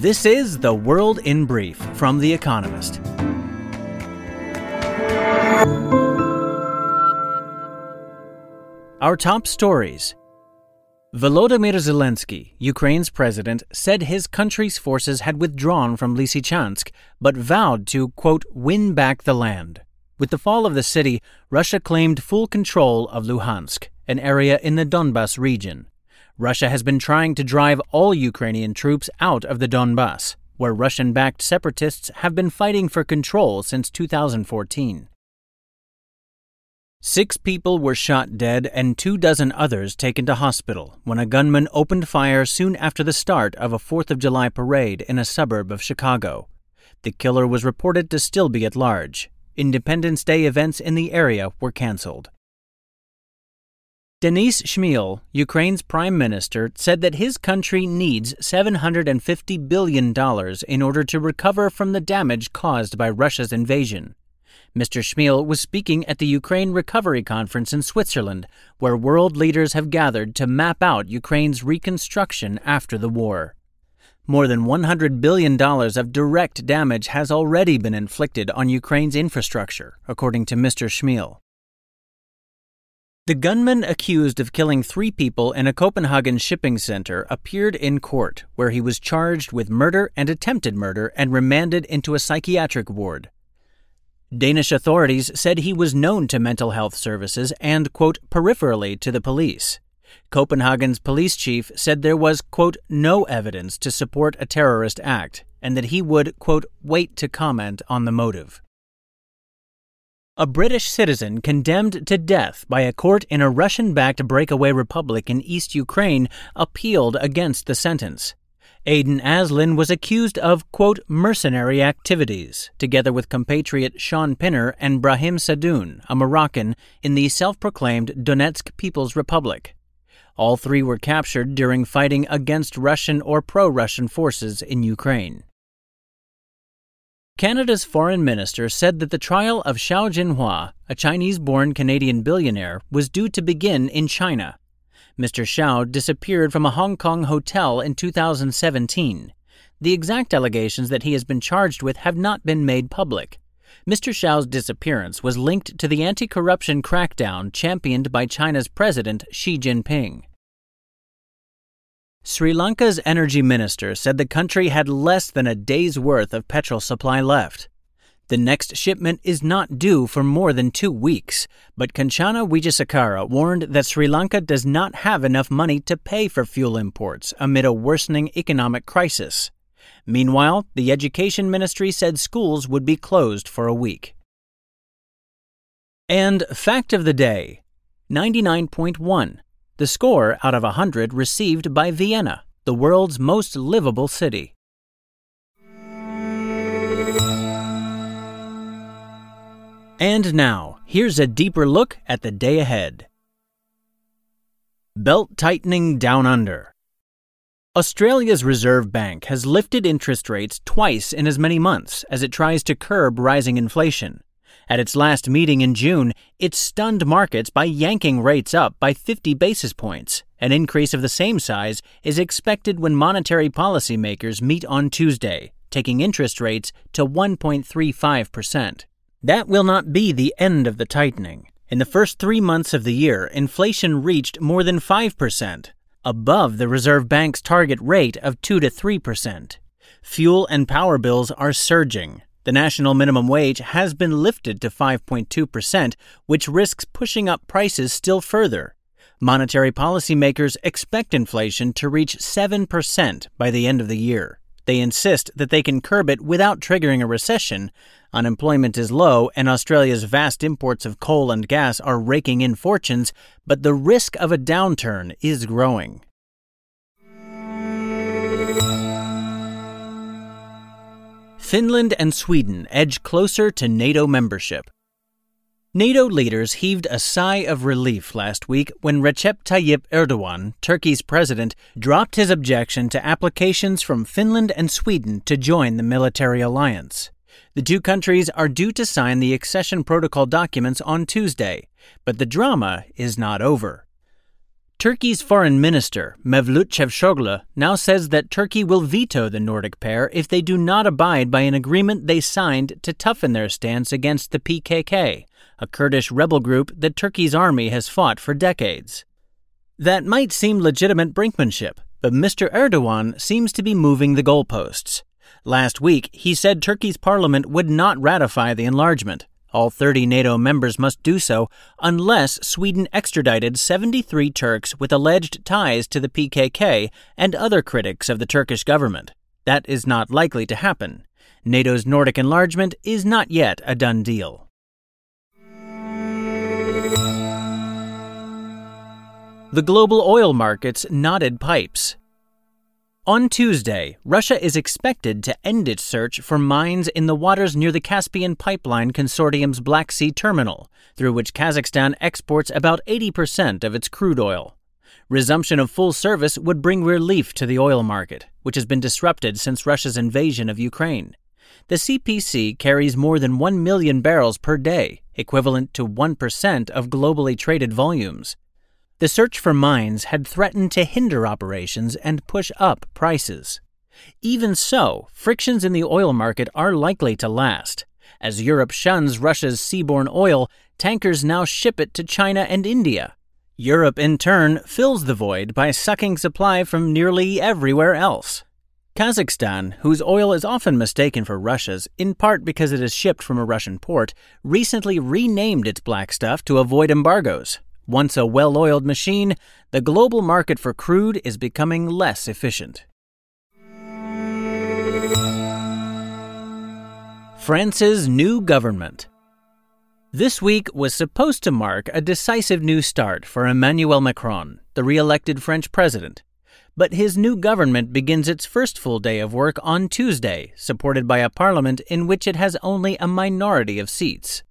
This is The World in Brief from The Economist. Our top stories. Volodymyr Zelensky, Ukraine's president, said his country's forces had withdrawn from Lysychansk, but vowed to, quote, win back the land. With the fall of the city, Russia claimed full control of Luhansk, an area in the Donbas region. Russia has been trying to drive all Ukrainian troops out of the Donbas, where Russian backed separatists have been fighting for control since 2014. Six people were shot dead and two dozen others taken to hospital when a gunman opened fire soon after the start of a 4th of July parade in a suburb of Chicago. The killer was reported to still be at large. Independence Day events in the area were canceled. Denis Shmyhal, Ukraine's prime minister, said that his country needs $750 billion in order to recover from the damage caused by Russia's invasion. Mr. Shmyhal was speaking at the Ukraine Recovery Conference in Switzerland, where world leaders have gathered to map out Ukraine's reconstruction after the war. More than $100 billion of direct damage has already been inflicted on Ukraine's infrastructure, according to Mr. Shmyhal. The gunman accused of killing three people in a Copenhagen shipping center appeared in court, where he was charged with murder and attempted murder and remanded into a psychiatric ward. Danish authorities said he was known to mental health services and, quote, peripherally to the police. Copenhagen's police chief said there was, quote, no evidence to support a terrorist act and that he would, quote, wait to comment on the motive. A British citizen condemned to death by a court in a Russian backed breakaway republic in East Ukraine appealed against the sentence. Aiden Aslin was accused of, quote, mercenary activities, together with compatriot Shaun Pinner and Brahim Sadoun, a Moroccan, in the self proclaimed Donetsk People's Republic. All three were captured during fighting against Russian or pro Russian forces in Ukraine. Canada's foreign minister said that the trial of Xiao Jianhua, a Chinese born Canadian billionaire, was due to begin in China. Mr. Xiao disappeared from a Hong Kong hotel in 2017. The exact allegations that he has been charged with have not been made public. Mr. Xiao's disappearance was linked to the anti corruption crackdown championed by China's President Xi Jinping. Sri Lanka's energy minister said the country had less than a day's worth of petrol supply left. The next shipment is not due for more than two weeks, but Kanchana Wijesekera warned that Sri Lanka does not have enough money to pay for fuel imports amid a worsening economic crisis. Meanwhile, the Education Ministry said schools would be closed for a week. And fact of the day 99.1, the score out of 100 received by Vienna, the world's most livable city. And now, here's a deeper look at the day ahead. Belt tightening down under. Australia's Reserve Bank has lifted interest rates twice in as many months as it tries to curb rising inflation. At its last meeting in June, it stunned markets by yanking rates up by 50 basis points. An increase of the same size is expected when monetary policymakers meet on Tuesday, taking interest rates to 1.35%. That will not be the end of the tightening. In the first three months of the year, inflation reached more than 5%, above the Reserve Bank's target rate of 2 to 3%. Fuel and power bills are surging. The national minimum wage has been lifted to 5.2%, which risks pushing up prices still further. Monetary policymakers expect inflation to reach 7% by the end of the year. They insist that they can curb it without triggering a recession. Unemployment is low, and Australia's vast imports of coal and gas are raking in fortunes, but the risk of a downturn is growing. Finland and Sweden edge closer to NATO membership. NATO leaders heaved a sigh of relief last week when Recep Tayyip Erdogan, Turkey's president, dropped his objection to applications from Finland and Sweden to join the military alliance. The two countries are due to sign the accession protocol documents on Tuesday, but the drama is not over. Turkey's foreign minister, Mevlut Çavuşoğlu, now says that Turkey will veto the Nordic pair if they do not abide by an agreement they signed to toughen their stance against the PKK, a Kurdish rebel group that Turkey's army has fought for decades. That might seem legitimate brinkmanship, but Mr. Erdogan seems to be moving the goalposts. Last week, he said Turkey's parliament would not ratify the enlargement, all 30 NATO members must do so unless Sweden extradited 73 Turks with alleged ties to the PKK and other critics of the Turkish government. That is not likely to happen. NATO's Nordic enlargement is not yet a done deal. The global oil markets knotted pipes. On Tuesday, Russia is expected to end its search for mines in the waters near the Caspian Pipeline Consortium's Black Sea terminal, through which Kazakhstan exports about 80% of its crude oil. Resumption of full service would bring relief to the oil market, which has been disrupted since Russia's invasion of Ukraine. The CPC carries more than 1 million barrels per day, equivalent to 1% of globally traded volumes. The search for mines had threatened to hinder operations and push up prices. Even so, frictions in the oil market are likely to last. As Europe shuns Russia's seaborne oil, tankers now ship it to China and India. Europe, in turn, fills the void by sucking supply from nearly everywhere else. Kazakhstan, whose oil is often mistaken for Russia's, in part because it is shipped from a Russian port, recently renamed its black stuff to avoid embargoes. Once a well oiled machine, the global market for crude is becoming less efficient. France's new government. This week was supposed to mark a decisive new start for Emmanuel Macron, the re elected French president. But his new government begins its first full day of work on Tuesday, supported by a parliament in which it has only a minority of seats.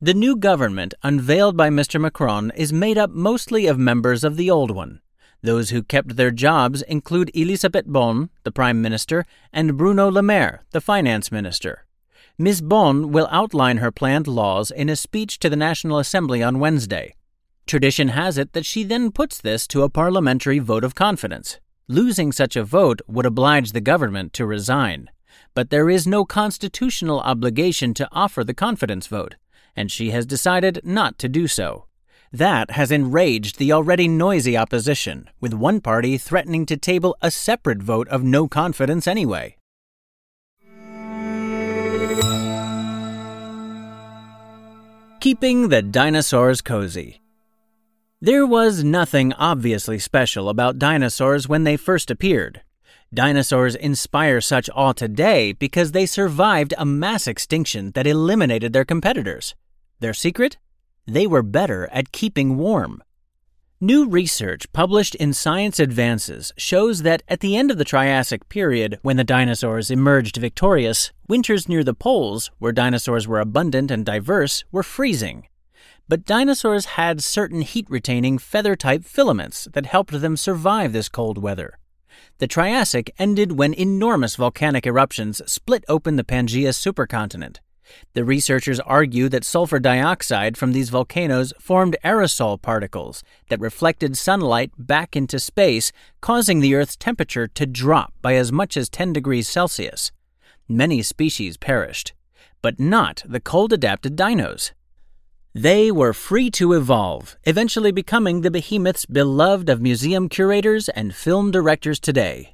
The new government unveiled by Mr. Macron is made up mostly of members of the old one. Those who kept their jobs include Elisabeth Borne, the Prime Minister, and Bruno Le Maire, the Finance Minister. Ms. Borne will outline her planned laws in a speech to the National Assembly on Wednesday. Tradition has it that she then puts this to a parliamentary vote of confidence. Losing such a vote would oblige the government to resign. But there is no constitutional obligation to offer the confidence vote and she has decided not to do so. That has enraged the already noisy opposition, with one party threatening to table a separate vote of no confidence anyway. Keeping the dinosaurs cozy. There was nothing obviously special about dinosaurs when they first appeared. Dinosaurs inspire such awe today because they survived a mass extinction that eliminated their competitors. Their secret? They were better at keeping warm. New research published in Science Advances shows that at the end of the Triassic period, when the dinosaurs emerged victorious, winters near the poles, where dinosaurs were abundant and diverse, were freezing. But dinosaurs had certain heat retaining feather type filaments that helped them survive this cold weather. The Triassic ended when enormous volcanic eruptions split open the Pangaea supercontinent, the researchers argue that sulfur dioxide from these volcanoes formed aerosol particles that reflected sunlight back into space, causing the Earth's temperature to drop by as much as 10 degrees Celsius. Many species perished, but not the cold adapted dinos. They were free to evolve, eventually becoming the behemoths beloved of museum curators and film directors today.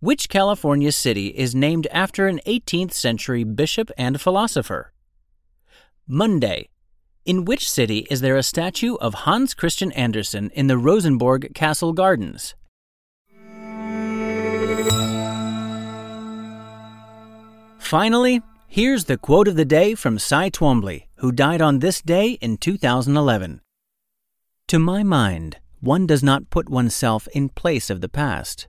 which California city is named after an 18th century bishop and philosopher? Monday. In which city is there a statue of Hans Christian Andersen in the Rosenborg Castle Gardens? Finally, here's the quote of the day from Cy Twombly who died on this day in 2011. To my mind, one does not put oneself in place of the past.